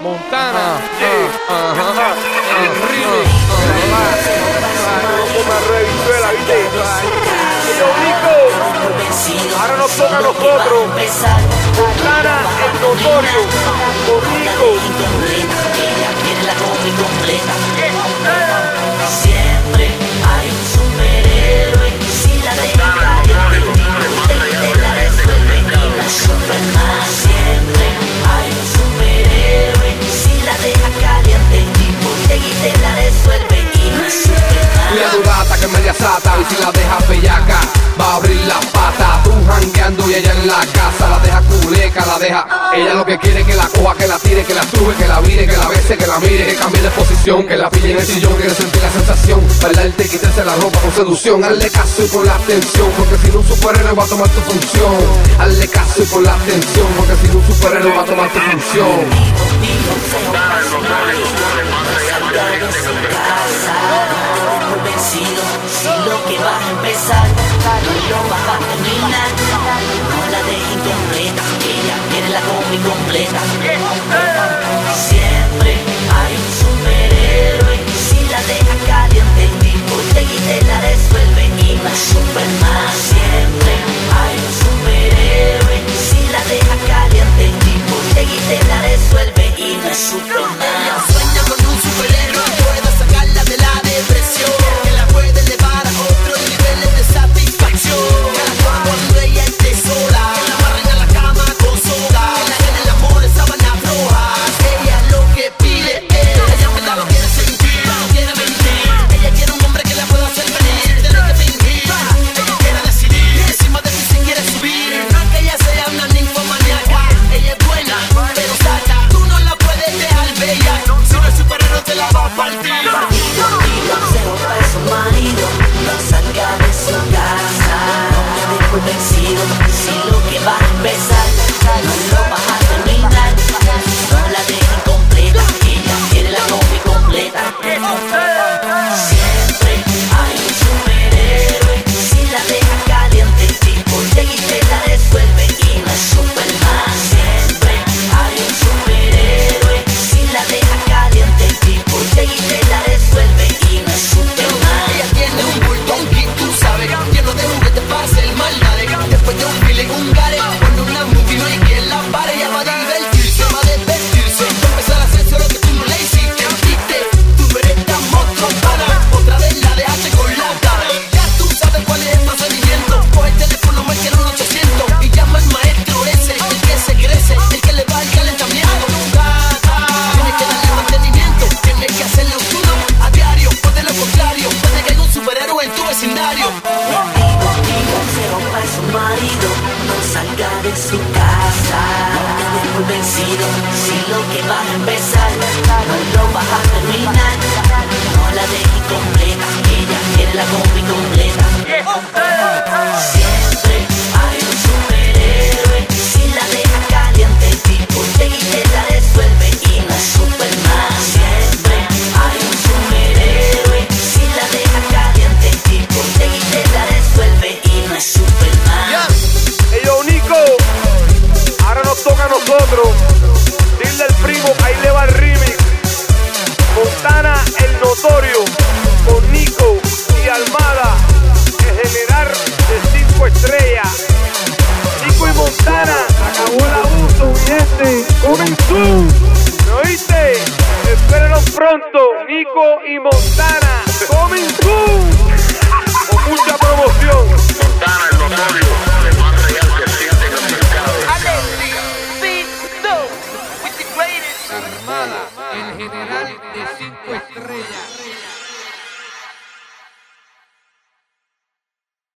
Montana, ah. Ah. Ah. Ahora nos toca a nosotros. Montana, el notorio, Rico. casa, la deja culeca, la deja. Ella lo que quiere que la coja, que la tire, que la sube, que la vire, que la bese, que la mire, que cambie de posición, que la pille en el sillón, quiere sentir la sensación, bailarte, quitarse la ropa con seducción, hazle caso y con la atención, porque si no un superhéroe va a tomar tu función, hazle caso y con la atención, porque si no un superhéroe va a tomar tu función. Lo que vas a empezar termina No la deje incompleta Ella quiere la combi completa Siempre hay un superhéroe. Si la deja caliente el tipo te quite la de nosotros. Dile al primo, ahí le va el remix. Montana el notorio, con Nico y Almada, el general de cinco estrellas. Nico y Montana, acabó el abuso, gente, comenzó. ¿Me oíste? Espérenos pronto, Nico y Montana, comenzó. Armada, el general de cinco estrellas.